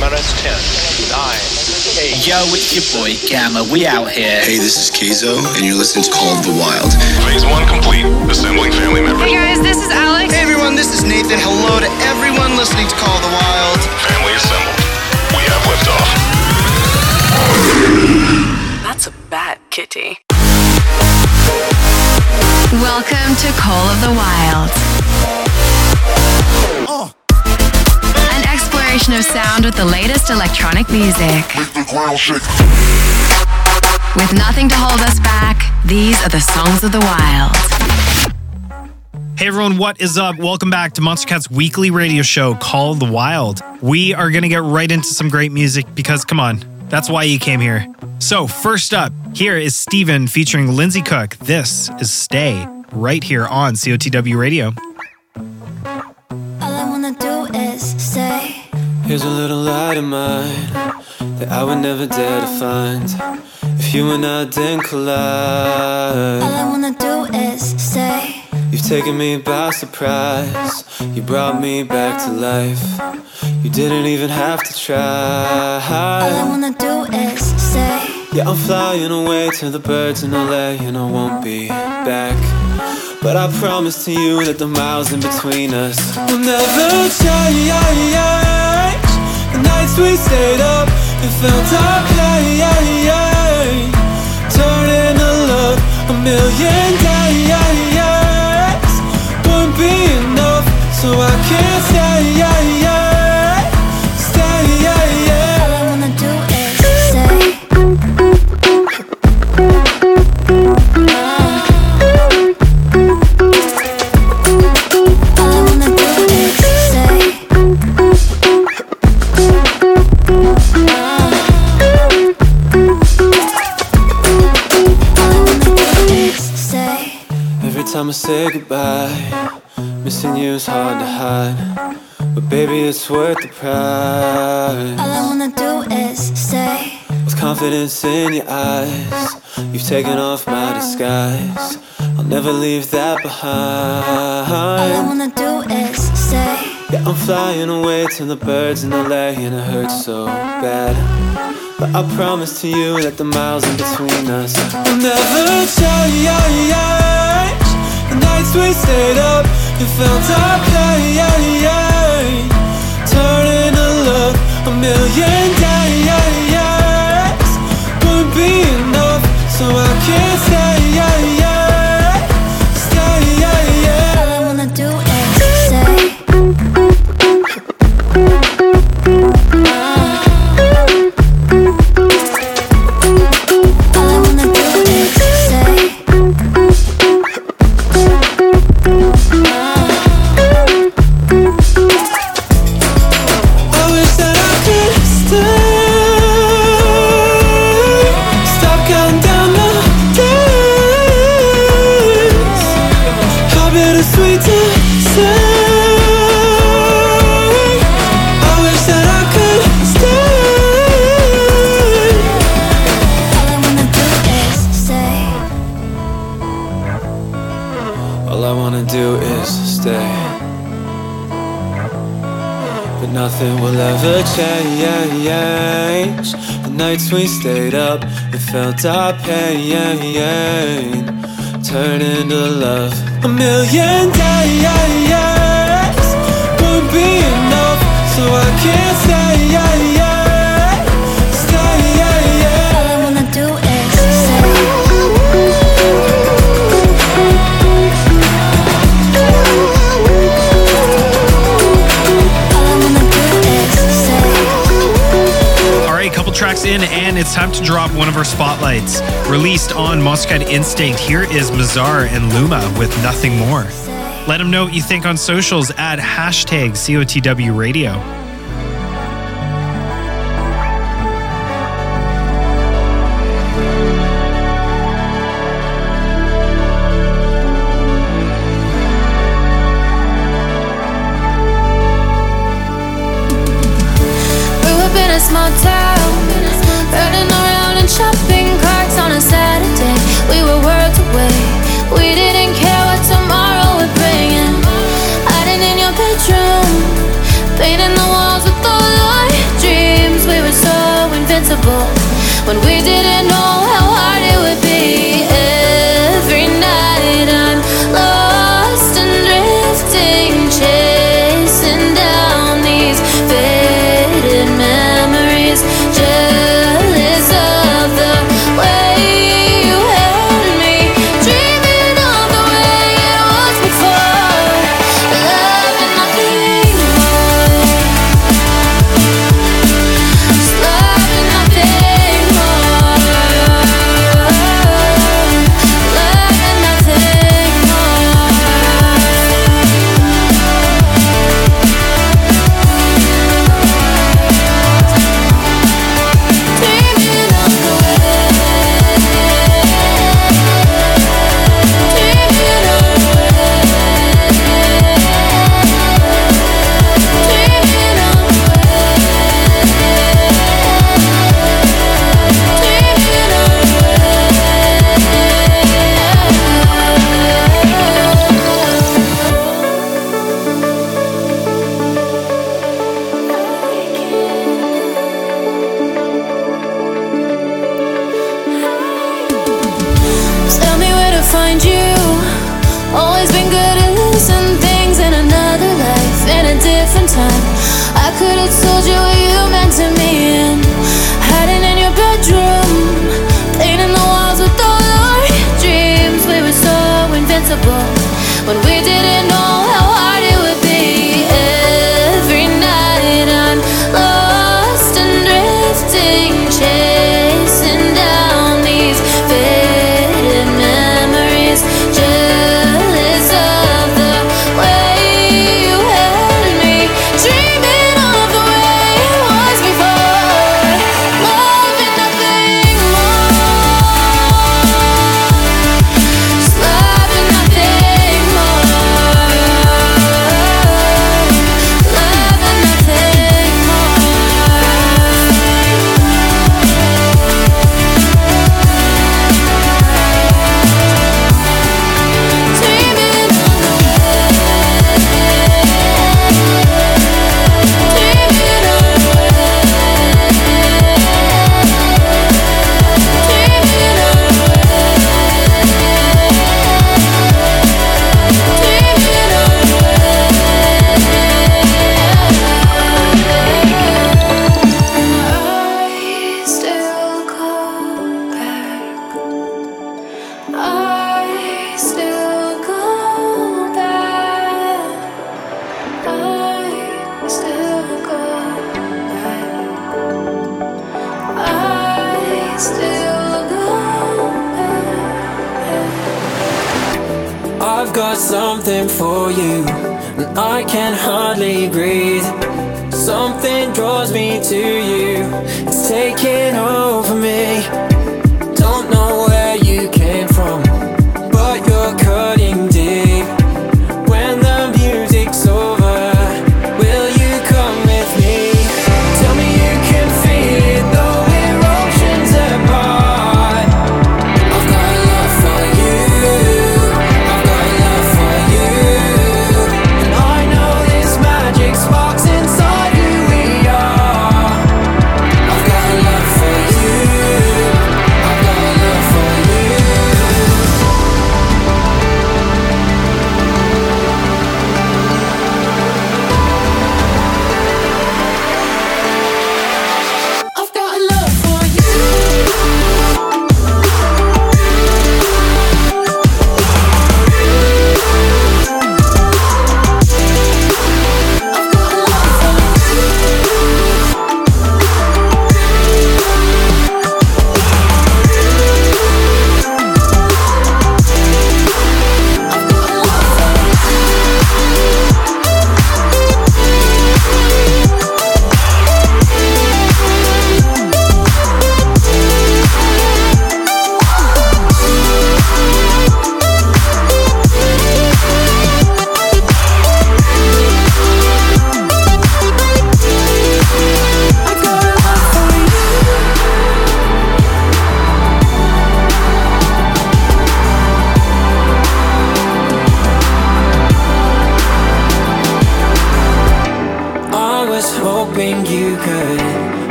minus 10, 9, 8. Yo, it's your boy Gamma. We out here. Hey, this is Keizo, and you're listening to Call of the Wild. Phase one complete. Assembling family members. Hey guys, this is Alex. Hey everyone, this is Nathan. Hello to everyone listening to Call of the Wild. Family assembled. We have liftoff. That's a bad kitty. Welcome to Call of the Wild. An exploration of sound with the latest electronic music. With nothing to hold us back, these are the songs of the wild. Hey everyone, what is up? Welcome back to Monstercat's weekly radio show called The Wild. We are going to get right into some great music because, come on, that's why you came here. So, first up, here is Stephen featuring Lindsey Cook. This is Stay, right here on COTW Radio. Here's a little light of mine that I would never dare to find if you and I didn't collide. All. I wanna do is stay. You've taken me by surprise. You brought me back to life. You didn't even have to try. All I wanna do is stay. Yeah, I'm flying away to the birds in LA and I won't be back. But I promise to you that the miles in between us will never change. The nights we stayed up and felt our pain. Turning to love a million days wouldn't be enough, so I can't stay. You hard to hide. But baby, it's worth the price. All I wanna do is stay. With confidence in your eyes, you've taken off my disguise. I'll never leave that behind. All I wanna do is stay. Yeah, I'm flying away to the birds in the LA, and it hurts so bad. But I promise to you that the miles in between us will never change. The nights we stayed up and felt our pain. Turning to love a million All I wanna do is stay. But nothing will ever change. The nights we stayed up and felt our pain. Turn into love. A million days won't be enough, so I can't stay. In, and it's time to drop one of our spotlights. Released on Monster Instinct, here is Mazare and Luma with Nothing More. Let them know what you think on socials at hashtag COTW Radio.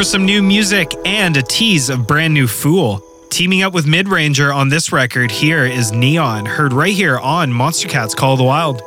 for some new music and a tease of brand new F.O.O.L. Teaming up with Midranger on this record here is Neon, heard right here on Monstercats Call the Wild.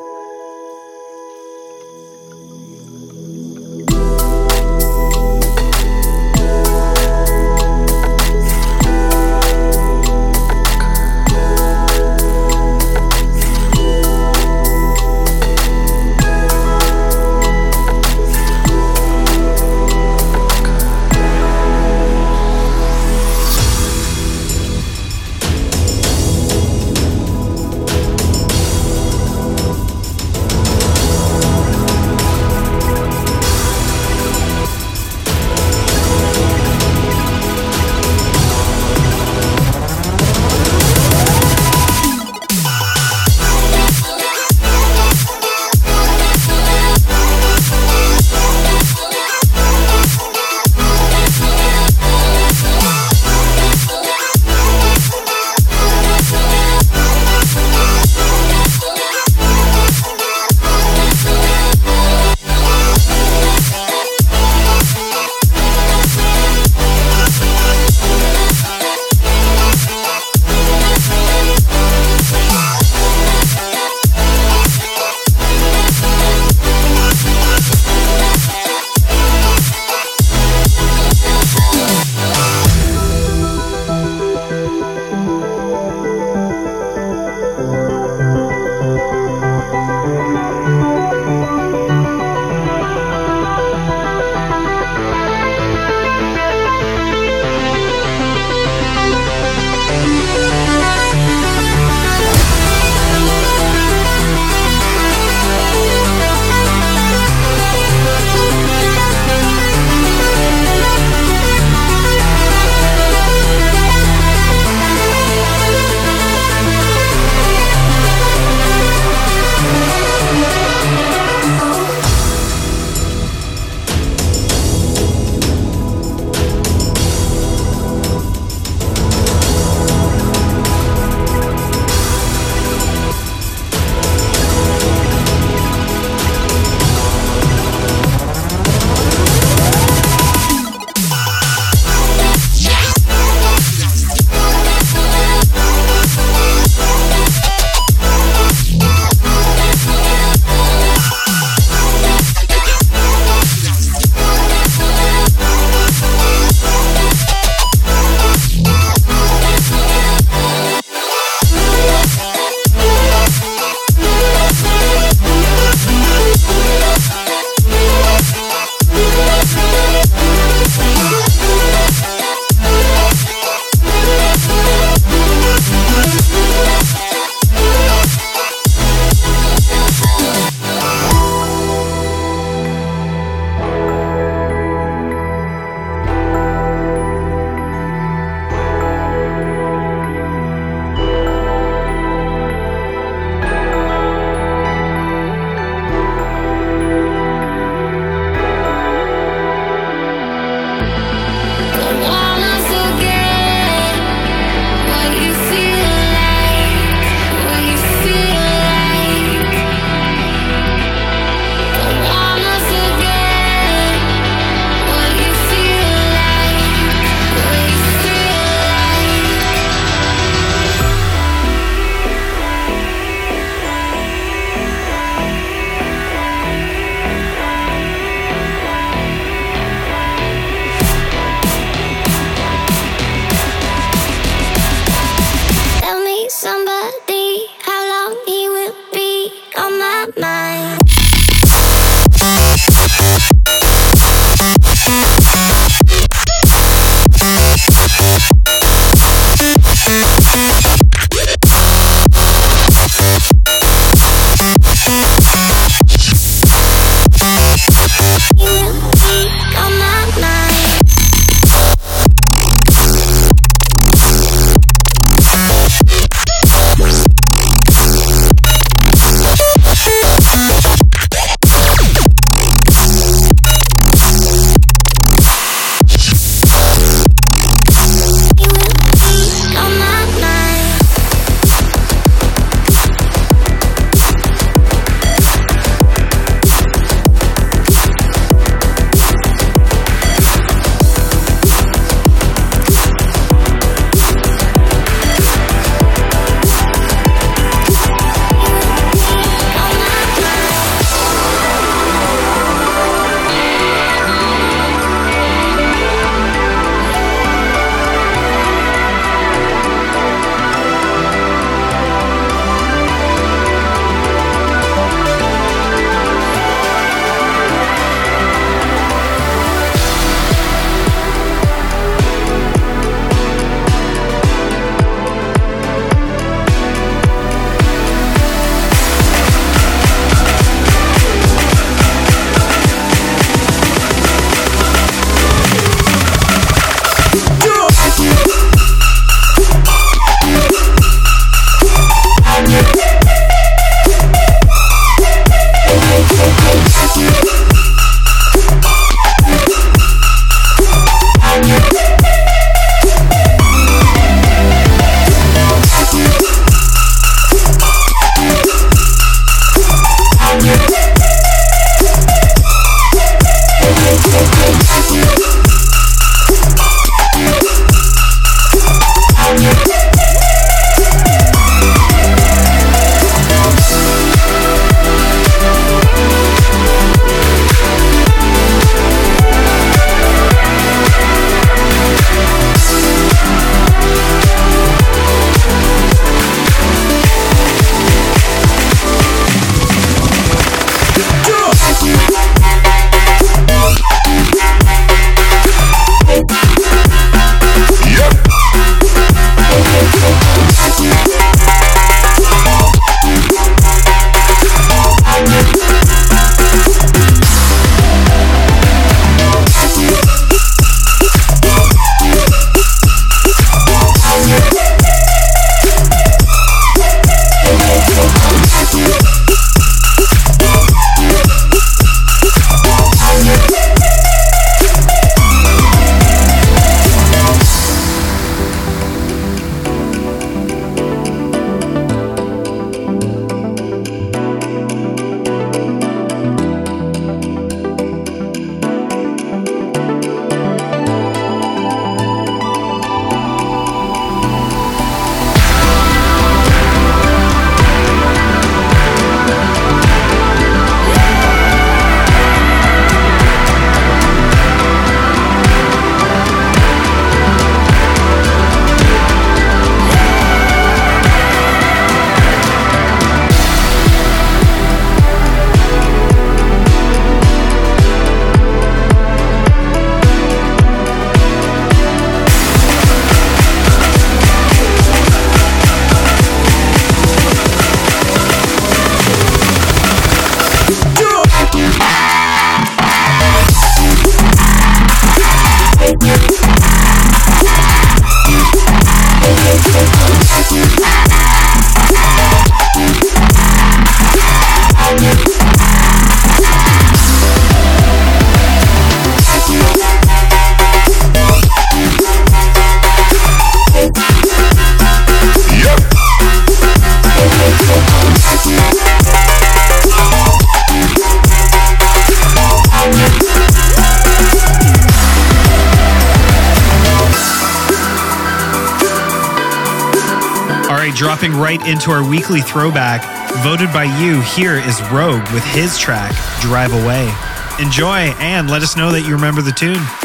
Dropping right into our weekly throwback, voted by you, here is Rogue with his track, Drive Away. Enjoy and let us know that you remember the tune.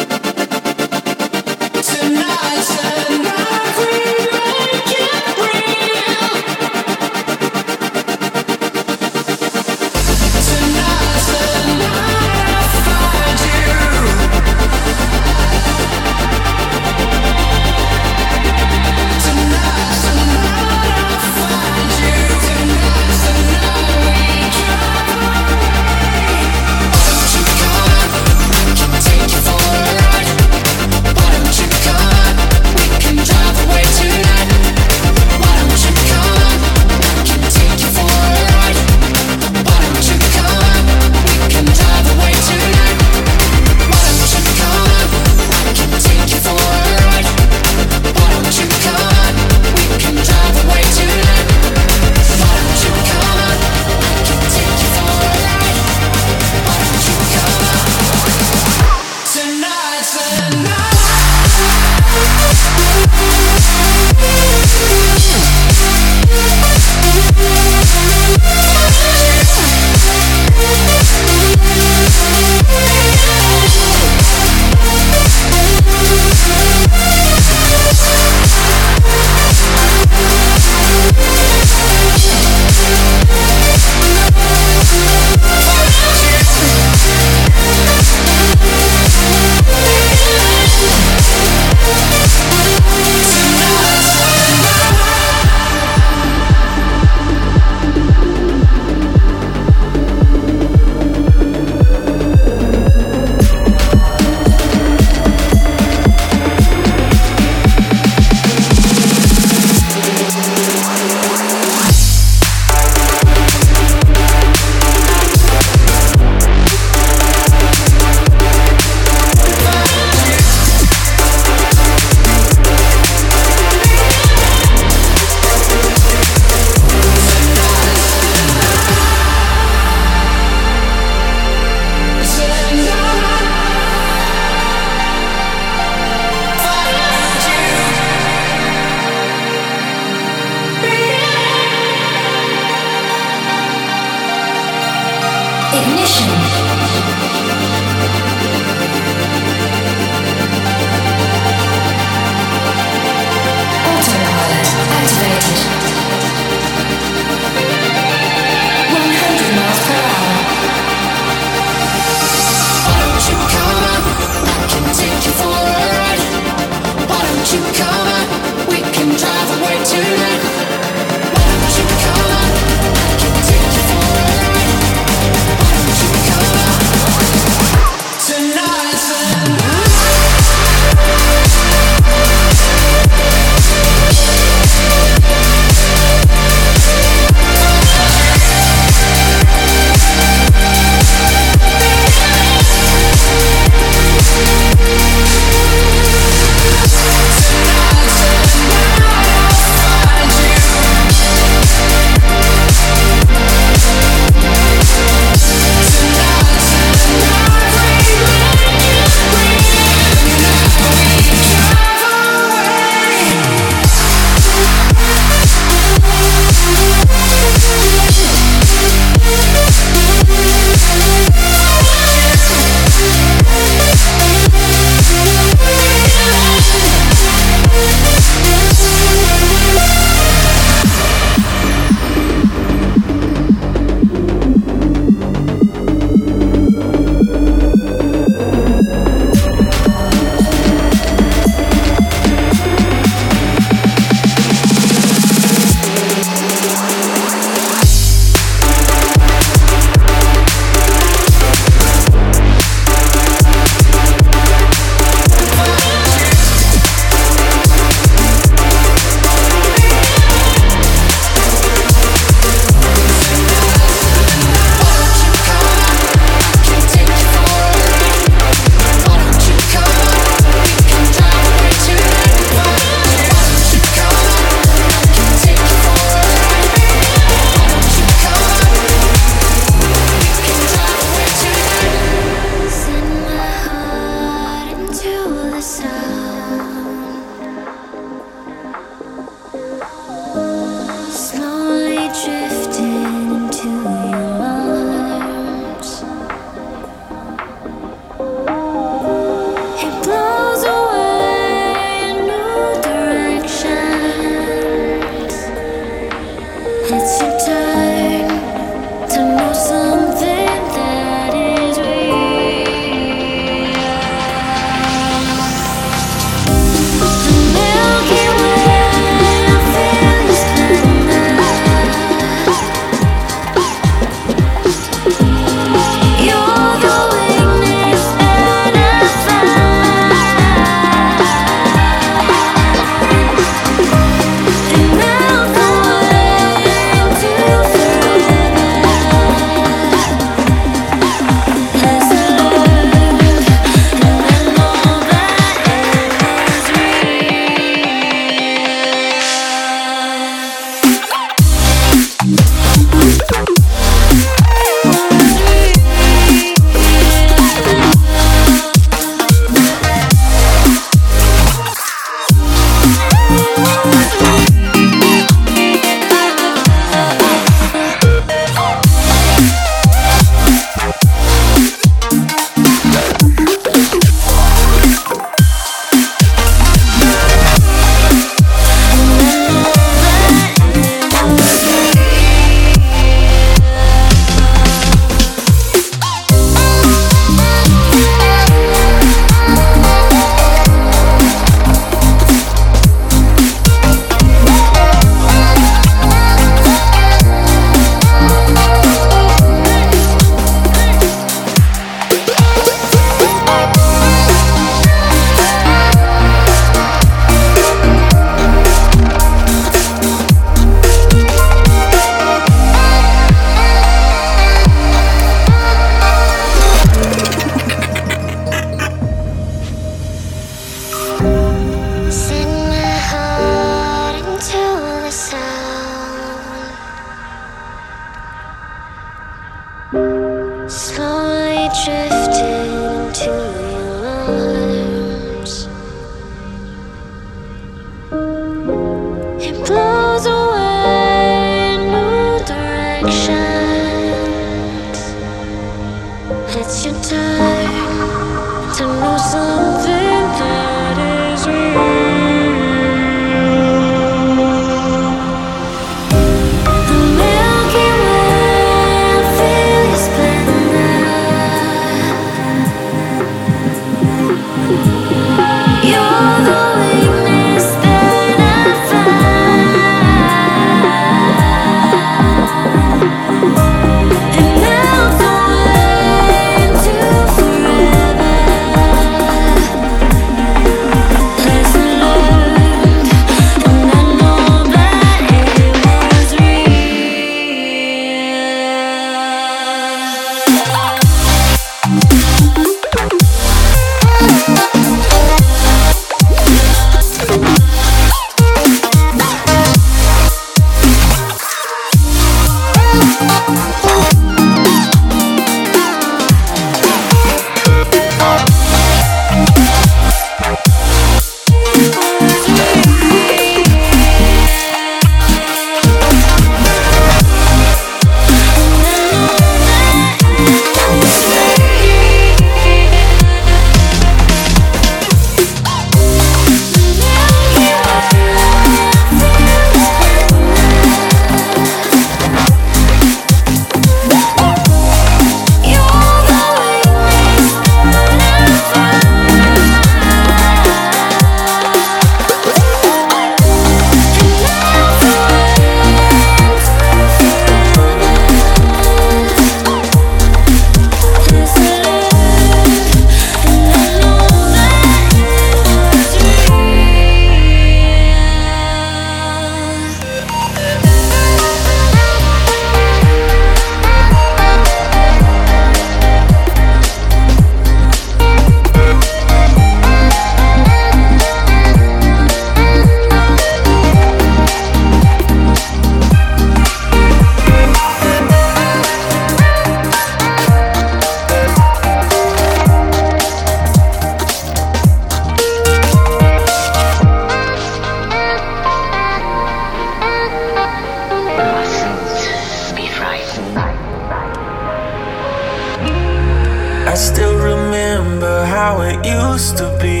how it used to be.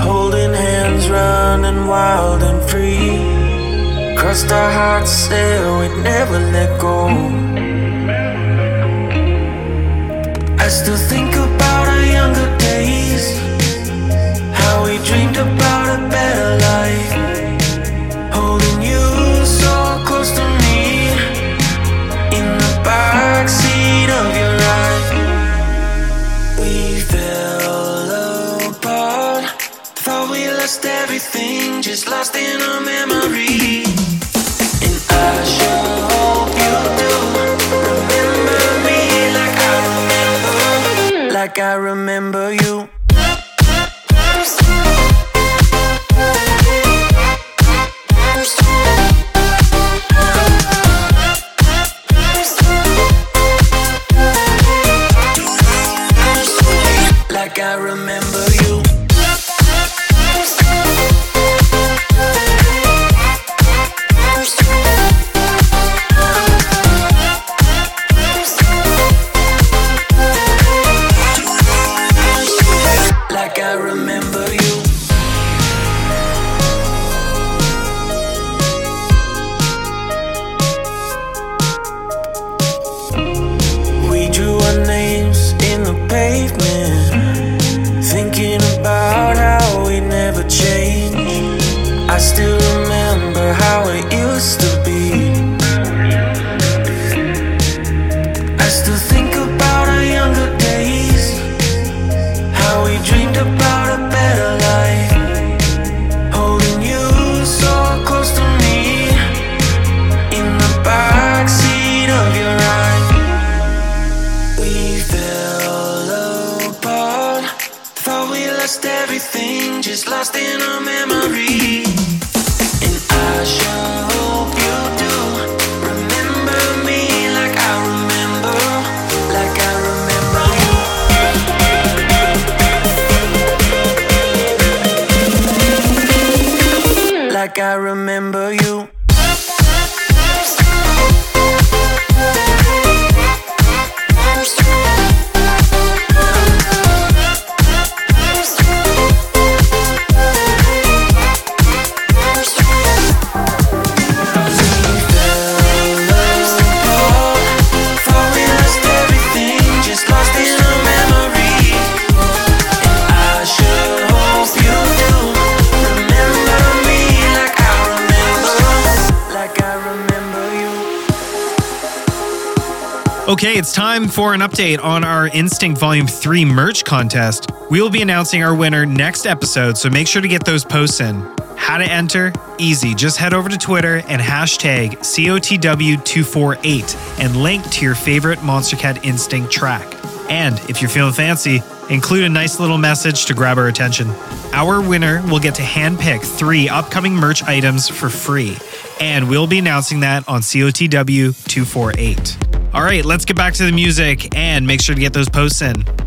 Holding hands, running wild and free. Crossed our hearts, said we'd never let go. I still think about. just lost in a memory. And I sure hope you do remember me like I remember you. I remember For an update on our Instinct Volume 3 merch contest. We will be announcing our winner next episode, so make sure to get those posts in. How to enter? Easy. Just head over to Twitter and hashtag COTW248 and link to your favorite Monstercat Instinct track. And if you're feeling fancy, include a nice little message to grab our attention. Our winner will get to handpick three upcoming merch items for free, and we'll be announcing that on COTW 248. All right, let's get back to the music and make sure to get those posts in.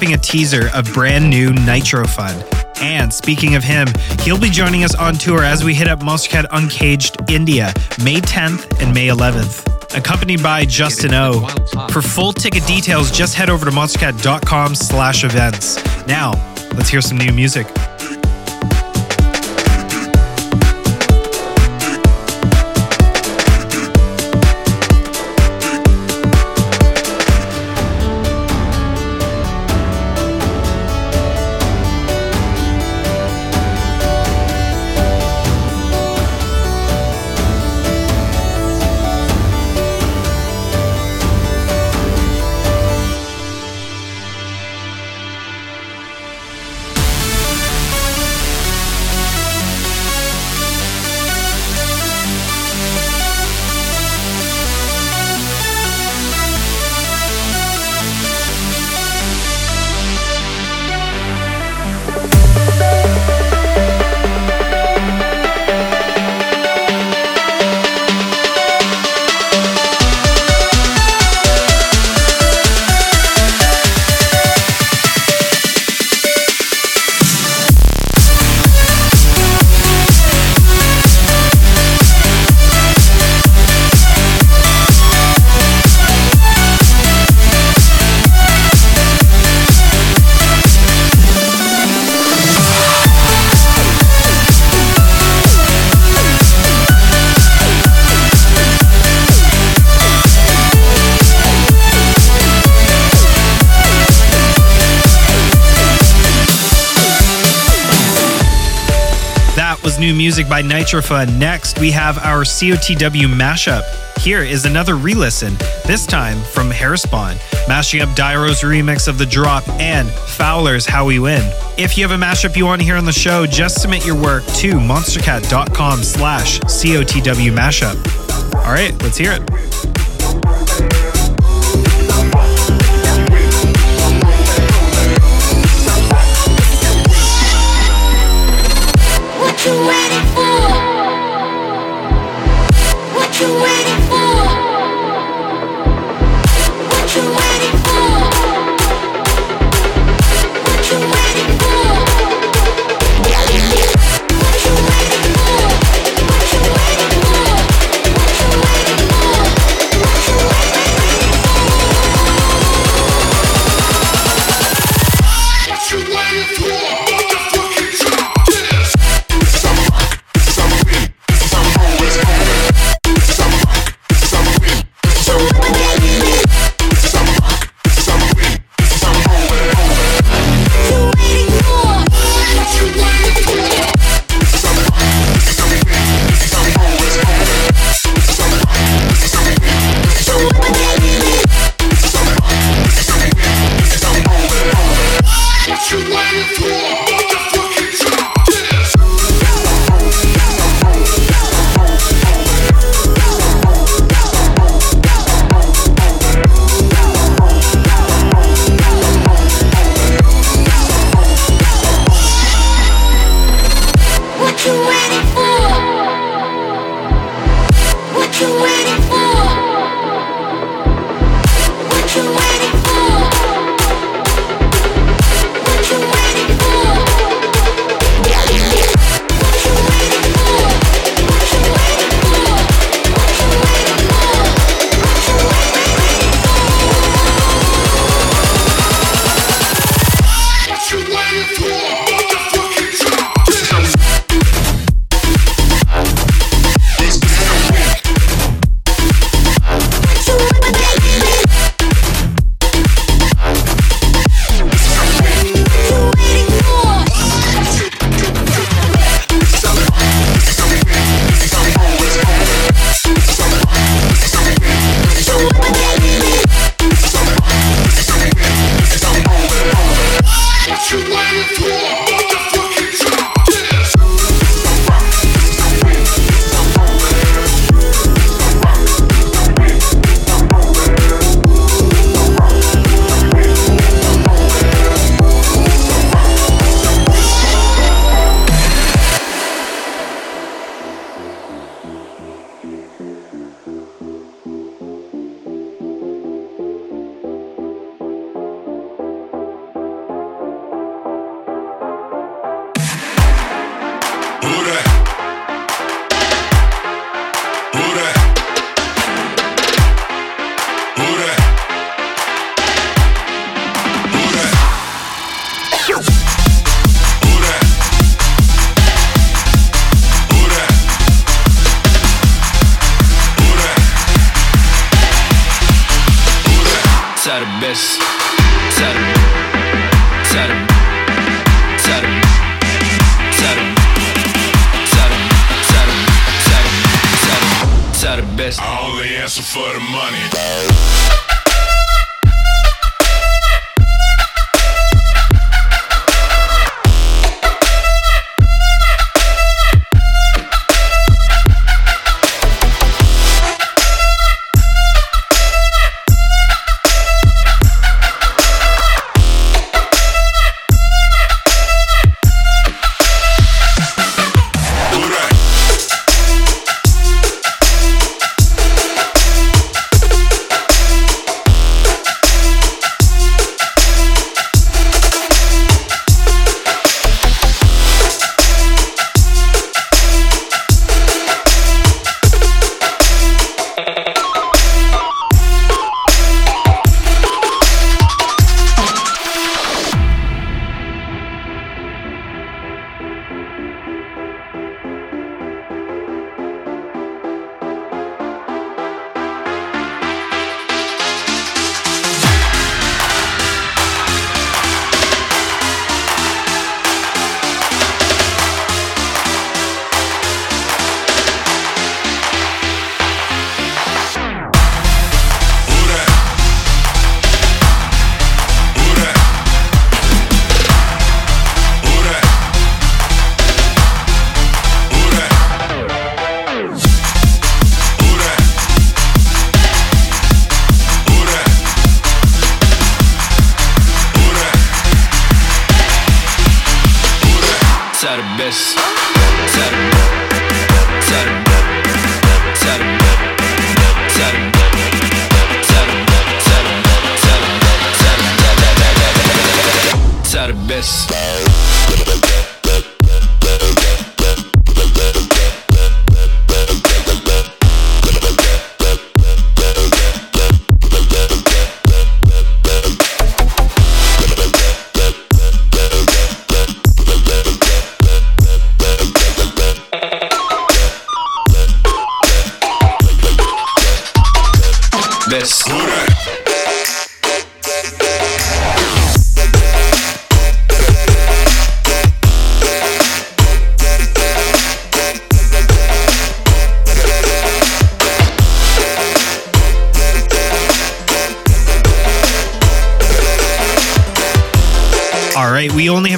Dropping a teaser of brand new Nitro Fun. And speaking of him, he'll be joining us on tour as we hit up Monstercat Uncaged India May 10th and May 11th, accompanied by Justin O. For full ticket details, just head over to monstercat.com slash events. Now, let's hear some new music. Music by Nitro Fun. Next, we have our COTW mashup. Here is another re listen, this time from Herisbon, mashing up Dyro's remix of The Drop and FWLR's How We Win. If you have a mashup you want to hear on the show, just submit your work to monstercat.com slash COTW mashup. All right, let's hear it.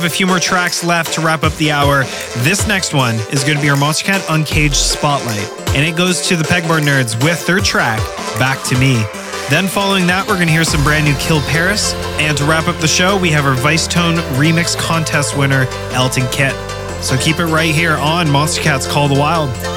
Have a few more tracks left to wrap up the hour. This next one is going to be our Monstercat Uncaged Spotlight, and it goes to the Pegboard Nerds with their track, Back to Me. Then, following that, we're going to hear some brand new Kill Paris. And to wrap up the show, we have our Vicetone Remix Contest winner, Elton Kit. So keep it right here on Monstercat's Call the Wild.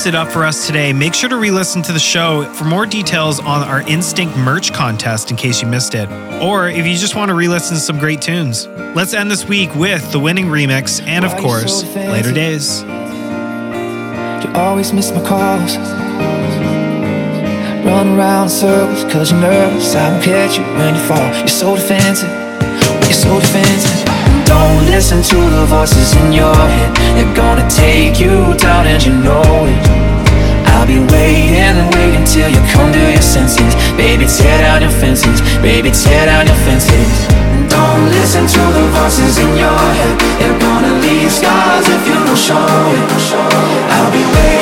Wraps it up for us today. Make sure to re listen to the show for more details on our Instinct merch contest in case you missed it, or if you just want to re listen to some great tunes. Let's end this week with the winning remix and, of course, Later Days. You always miss my calls. Run around circles cause you're nervous. I won't catch you when you fall. You're so defensive. You're so defensive. Don't listen to the voices in your head. They're gonna take you down and you know it. I'll be waiting, and waiting till you come to your senses. Baby, tear down your fences. Baby, tear down your fences. Don't listen to the voices in your head. They're gonna leave scars if you don't show it. I'll be waiting,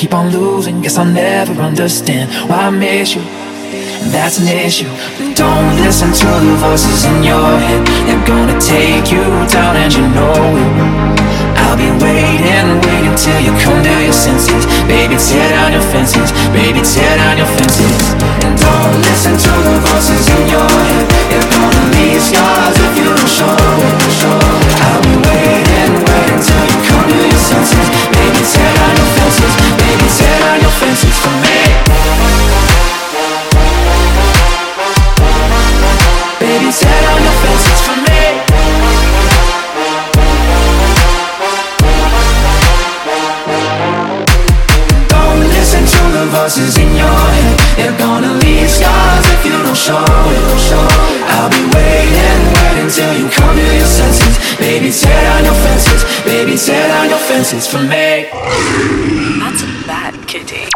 keep on losing. Guess I'll never understand why I miss you. That's an issue. Don't listen to the voices in your head. They're gonna take you down, and you know it. I'll be waiting, waiting till you come to your senses. Baby, tear down your fences. Baby, tear down your fences. And don't listen to the voices in your head. They're gonna leave scars if you don't show it. I'll be waiting, waiting till you come to your senses. Baby, tear down your Baby, tear down your fences for me. Baby, tear down your fences for me. Your fences for me. That's a bad kitty.